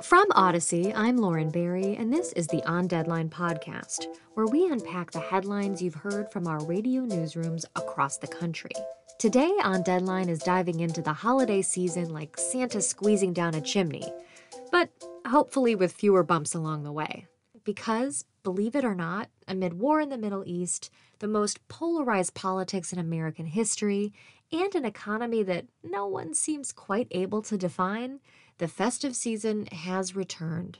From Audacy, I'm Lauren Barry, and this is the On Deadline podcast, where we unpack the headlines you've heard from our radio newsrooms across the country. Today on Deadline is diving into the holiday season like Santa squeezing down a chimney, but hopefully with fewer bumps along the way. Because, believe it or not, amid war in the Middle East, the most polarized politics in American history, and an economy that no one seems quite able to define, the festive season has returned.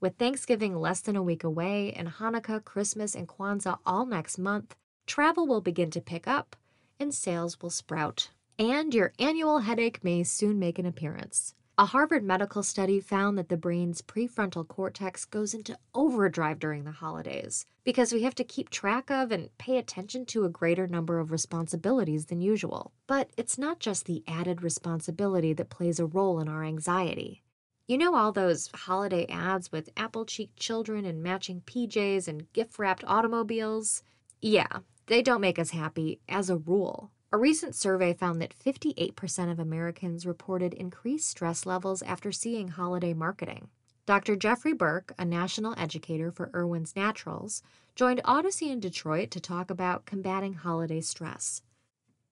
With Thanksgiving less than a week away and Hanukkah, Christmas, and Kwanzaa all next month, travel will begin to pick up and sales will sprout. And your annual headache may soon make an appearance. A Harvard medical study found that the brain's prefrontal cortex goes into overdrive during the holidays because we have to keep track of and pay attention to a greater number of responsibilities than usual. But it's not just the added responsibility that plays a role in our anxiety. You know, all those holiday ads with apple cheeked children and matching PJs and gift wrapped automobiles? Yeah, they don't make us happy as a rule. A recent survey found that 58% of Americans reported increased stress levels after seeing holiday marketing. Dr. Jeffrey Burke, a national educator for Irwin's Naturals, joined Audacy in Detroit to talk about combating holiday stress.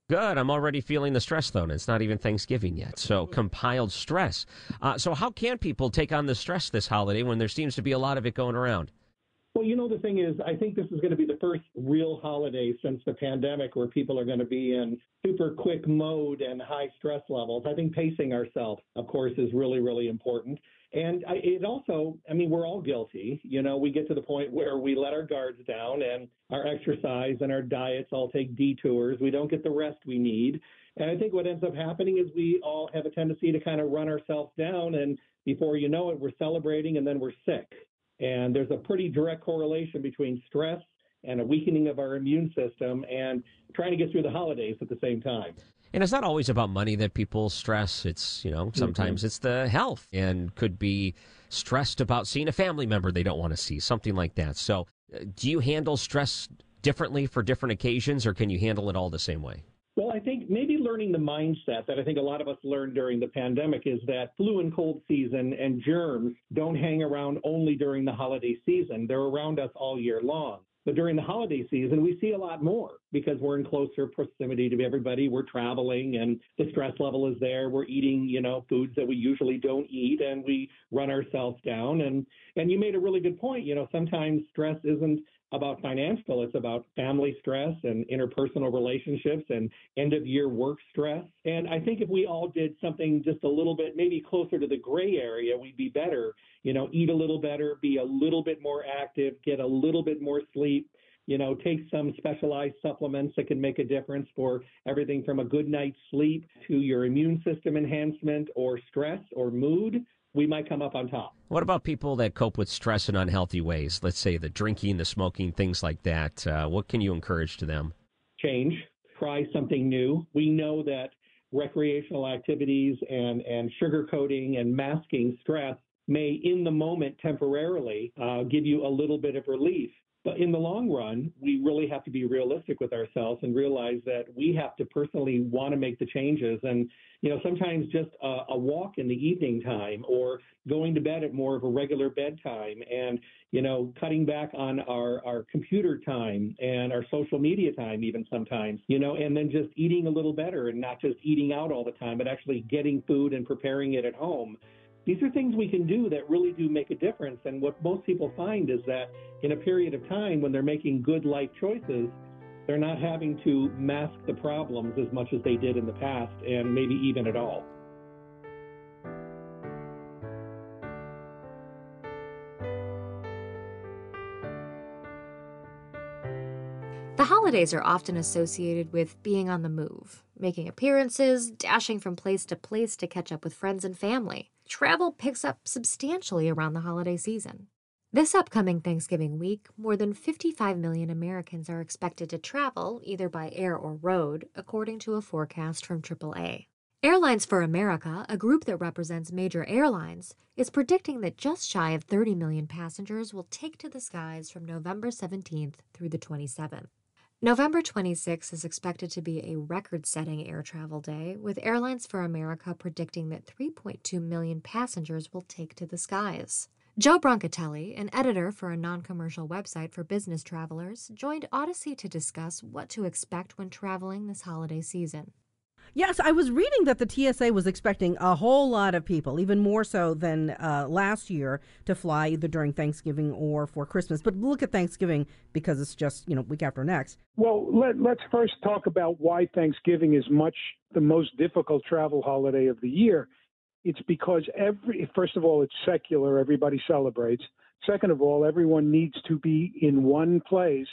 Good. I'm already feeling the stress, though, and it's not even Thanksgiving yet. So, compiled stress. Uh, so, how can people take on the stress this holiday when there seems to be a lot of it going around? Well, you know, the thing is, I think this is going to be the first real holiday since the pandemic where people are going to be in super quick mode and high stress levels. I think pacing ourselves, of course, is really, really important. And I, it also, I mean, we're all guilty. You know, we get to the point where we let our guards down and our exercise and our diets all take detours. We don't get the rest we need. And I think what ends up happening is we all have a tendency to kind of run ourselves down. And before you know it, we're celebrating and then we're sick. And there's a pretty direct correlation between stress and a weakening of our immune system and trying to get through the holidays at the same time. And it's not always about money that people stress. It's, you know, sometimes mm-hmm. it's the health and could be stressed about seeing a family member they don't want to see, something like that. So, uh, do you handle stress differently for different occasions or can you handle it all the same way? Well, I think maybe learning the mindset that I think a lot of us learned during the pandemic is that flu and cold season and germs don't hang around only during the holiday season. They're around us all year long. But during the holiday season, we see a lot more because we're in closer proximity to everybody. We're traveling and the stress level is there. We're eating, you know, foods that we usually don't eat and we run ourselves down. And, and you made a really good point. You know, sometimes stress isn't about financial, it's about family stress and interpersonal relationships and end of year work stress. And I think if we all did something just a little bit, maybe closer to the gray area, we'd be better. You know, eat a little better, be a little bit more active, get a little bit more sleep. You know, take some specialized supplements that can make a difference for everything from a good night's sleep to your immune system enhancement or stress or mood we might come up on top. What about people that cope with stress in unhealthy ways? Let's say the drinking, the smoking, things like that. Uh, what can you encourage to them? Change, try something new. We know that recreational activities and, and sugarcoating and masking stress may, in the moment, temporarily uh, give you a little bit of relief. But in the long run, we really have to be realistic with ourselves and realize that we have to personally want to make the changes. And, you know, sometimes just a, a walk in the evening time or going to bed at more of a regular bedtime and, you know, cutting back on our, our computer time and our social media time, even sometimes, you know, and then just eating a little better and not just eating out all the time, but actually getting food and preparing it at home these are things we can do that really do make a difference. And what most people find is that in a period of time when they're making good life choices, they're not having to mask the problems as much as they did in the past and maybe even at all. The holidays are often associated with being on the move, making appearances, dashing from place to place to catch up with friends and family travel picks up substantially around the holiday season. This upcoming Thanksgiving week, more than 55 million Americans are expected to travel either by air or road, according to a forecast from AAA. Airlines for America, a group that represents major airlines, is predicting that just shy of 30 million passengers will take to the skies from November 17th through the 27th. November 26 is expected to be a record setting air travel day, with Airlines for America predicting that 3.2 million passengers will take to the skies. Joe Brancatelli, an editor for a non commercial website for business travelers, joined Audacy to discuss what to expect when traveling this holiday season. Yes, I was reading that the TSA was expecting a whole lot of people, even more so than uh, last year, to fly either during Thanksgiving or for Christmas. But look at Thanksgiving because it's just you know week after next. Well, let, let's first talk about why Thanksgiving is much the most difficult travel holiday of the year. It's because every first of all, it's secular; everybody celebrates. Second of all, everyone needs to be in one place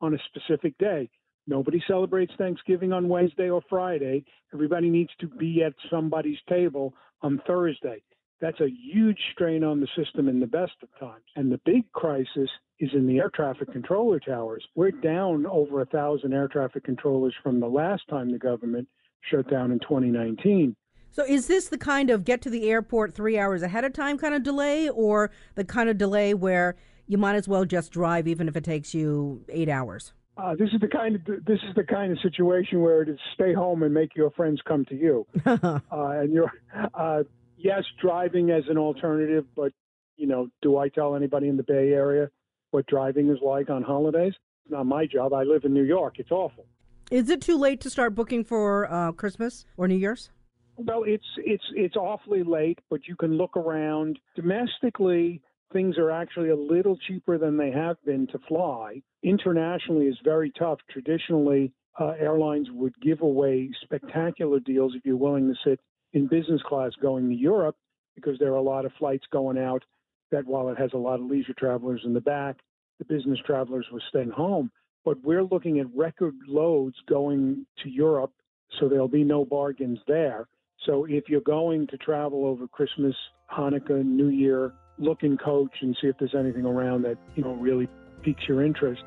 on a specific day. Nobody celebrates Thanksgiving on Wednesday or Friday. Everybody needs to be at somebody's table on Thursday. That's a huge strain on the system in the best of times. And the big crisis is in the air traffic controller towers. We're down over a thousand air traffic controllers from the last time the government shut down in 2019. So, is this the kind of get to the airport three hours ahead of time kind of delay, or the kind of delay where you might as well just drive even if it takes you eight hours? Uh, this is the kind of this is the kind of situation where it is stay home and make your friends come to you. uh, and you're uh, yes, driving as an alternative, but you know, do I tell anybody in the Bay Area what driving is like on holidays? It's not my job. I live in New York. It's awful. Is it too late to start booking for uh, Christmas or New Year's? Well, it's it's it's awfully late, but you can look around domestically things are actually a little cheaper than they have been to fly. Internationally is very tough. Traditionally, uh, airlines would give away spectacular deals if you're willing to sit in business class going to Europe because there are a lot of flights going out that while it has a lot of leisure travelers in the back, the business travelers were staying home. But we're looking at record loads going to Europe, so there'll be no bargains there. So if you're going to travel over Christmas, Hanukkah, New Year, look in coach and see if there's anything around that you know really piques your interest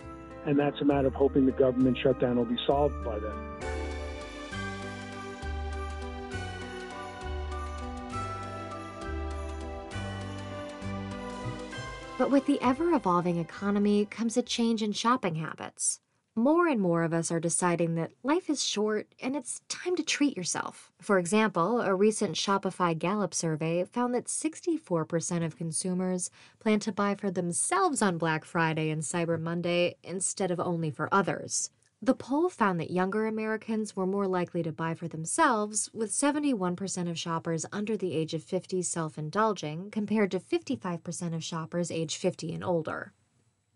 and that's a matter of hoping the government shutdown will be solved by then But with the ever evolving economy comes a change in shopping habits. More and more of us are deciding that life is short and it's time to treat yourself. For example, a recent Shopify Gallup survey found that 64% of consumers plan to buy for themselves on Black Friday and Cyber Monday instead of only for others. The poll found that younger Americans were more likely to buy for themselves, with 71% of shoppers under the age of 50 self indulging, compared to 55% of shoppers age 50 and older.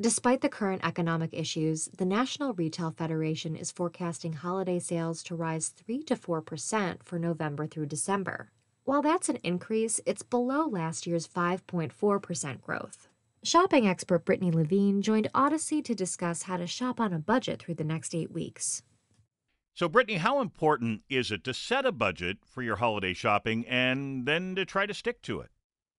Despite the current economic issues, the National Retail Federation is forecasting holiday sales to rise 3 to 4% for November through December. While that's an increase, it's below last year's 5.4% growth. Shopping expert Brittany Levine joined Audacy to discuss how to shop on a budget through the next eight weeks. So, Brittany, how important is it to set a budget for your holiday shopping and then to try to stick to it?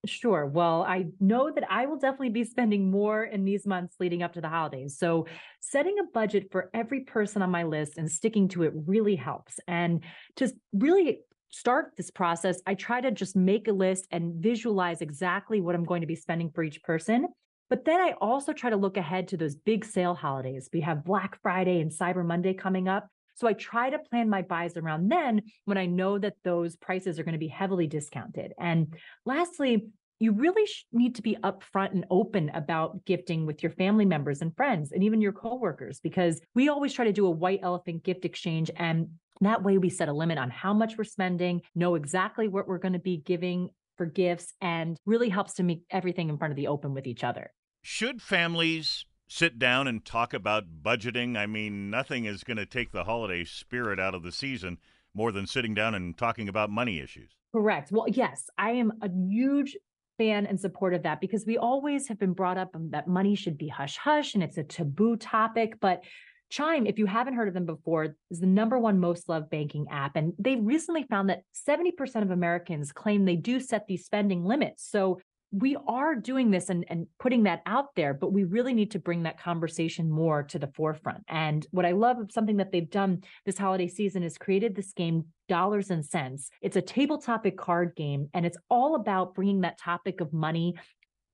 Sure. Well, I know that I will definitely be spending more in these months leading up to the holidays. So, setting a budget for every person on my list and sticking to it really helps. And to really start this process, I try to just make a list and visualize exactly what I'm going to be spending for each person. But then I also try to look ahead to those big sale holidays. We have Black Friday and Cyber Monday coming up. So I try to plan my buys around then when I know that those prices are going to be heavily discounted. And lastly, you really need to be upfront and open about gifting with your family members and friends and even your coworkers because we always try to do a white elephant gift exchange and that way we set a limit on how much we're spending, know exactly what we're going to be giving for gifts and really helps to make everything in front of the open with each other. Should families sit down and talk about budgeting. I mean, nothing is going to take the holiday spirit out of the season more than sitting down and talking about money issues. Correct. Well, yes, I am a huge fan and support of that because we always have been brought up um, that money should be hush hush and it's a taboo topic. But Chime, if you haven't heard of them before, is the number one most loved banking app. And they recently found that 70% of Americans claim they do set these spending limits. So we are doing this and, and putting that out there, but we really need to bring that conversation more to the forefront. And what I love of something that they've done this holiday season is created this game, Dollars and Cents. It's a table topic card game, and it's all about bringing that topic of money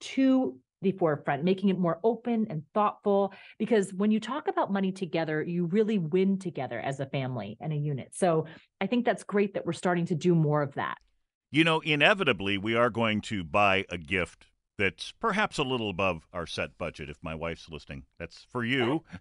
to the forefront, making it more open and thoughtful. Because when you talk about money together, you really win together as a family and a unit. So I think that's great that we're starting to do more of that. You know, inevitably, we are going to buy a gift that's perhaps a little above our set budget. If my wife's listening, that's for you. Oh.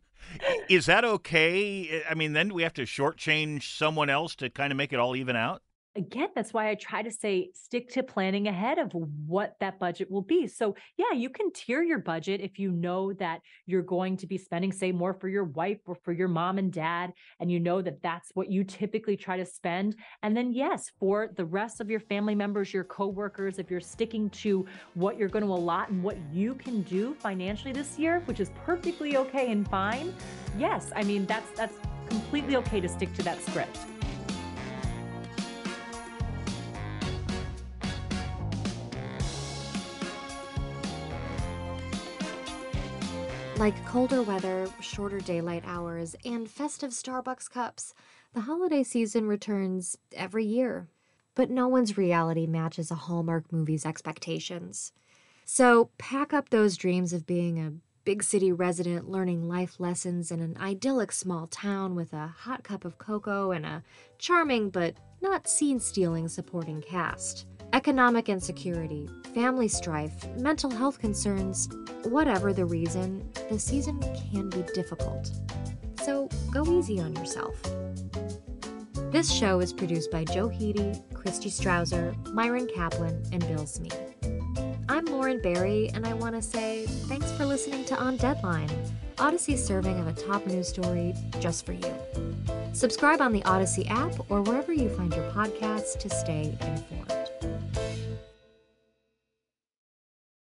Is that okay? I mean, then we have to shortchange someone else to kind of make it all even out? Again, that's why I try to say stick to planning ahead of what that budget will be. So, yeah, you can tier your budget if you know that you're going to be spending, say, more for your wife or for your mom and dad, and you know that that's what you typically try to spend. And then, yes, for the rest of your family members, your coworkers, if you're sticking to what you're going to allot and what you can do financially this year, which is perfectly okay and fine. Yes, I mean that's that's completely okay to stick to that script. Like colder weather, shorter daylight hours, and festive Starbucks cups, the holiday season returns every year. But no one's reality matches a Hallmark movie's expectations. So pack up those dreams of being a big city resident learning life lessons in an idyllic small town with a hot cup of cocoa and a charming but not scene stealing supporting cast. Economic insecurity, family strife, mental health concerns, whatever the reason, the season can be difficult. So go easy on yourself. This show is produced by Joe Hiti, Christy Strawser, Myron Kaplan, and Bill Smee. I'm Lauren Barry, and I want to say thanks for listening to On Deadline, Audacy's serving of a top news story just for you. Subscribe on the Audacy app or wherever you find your podcasts to stay informed.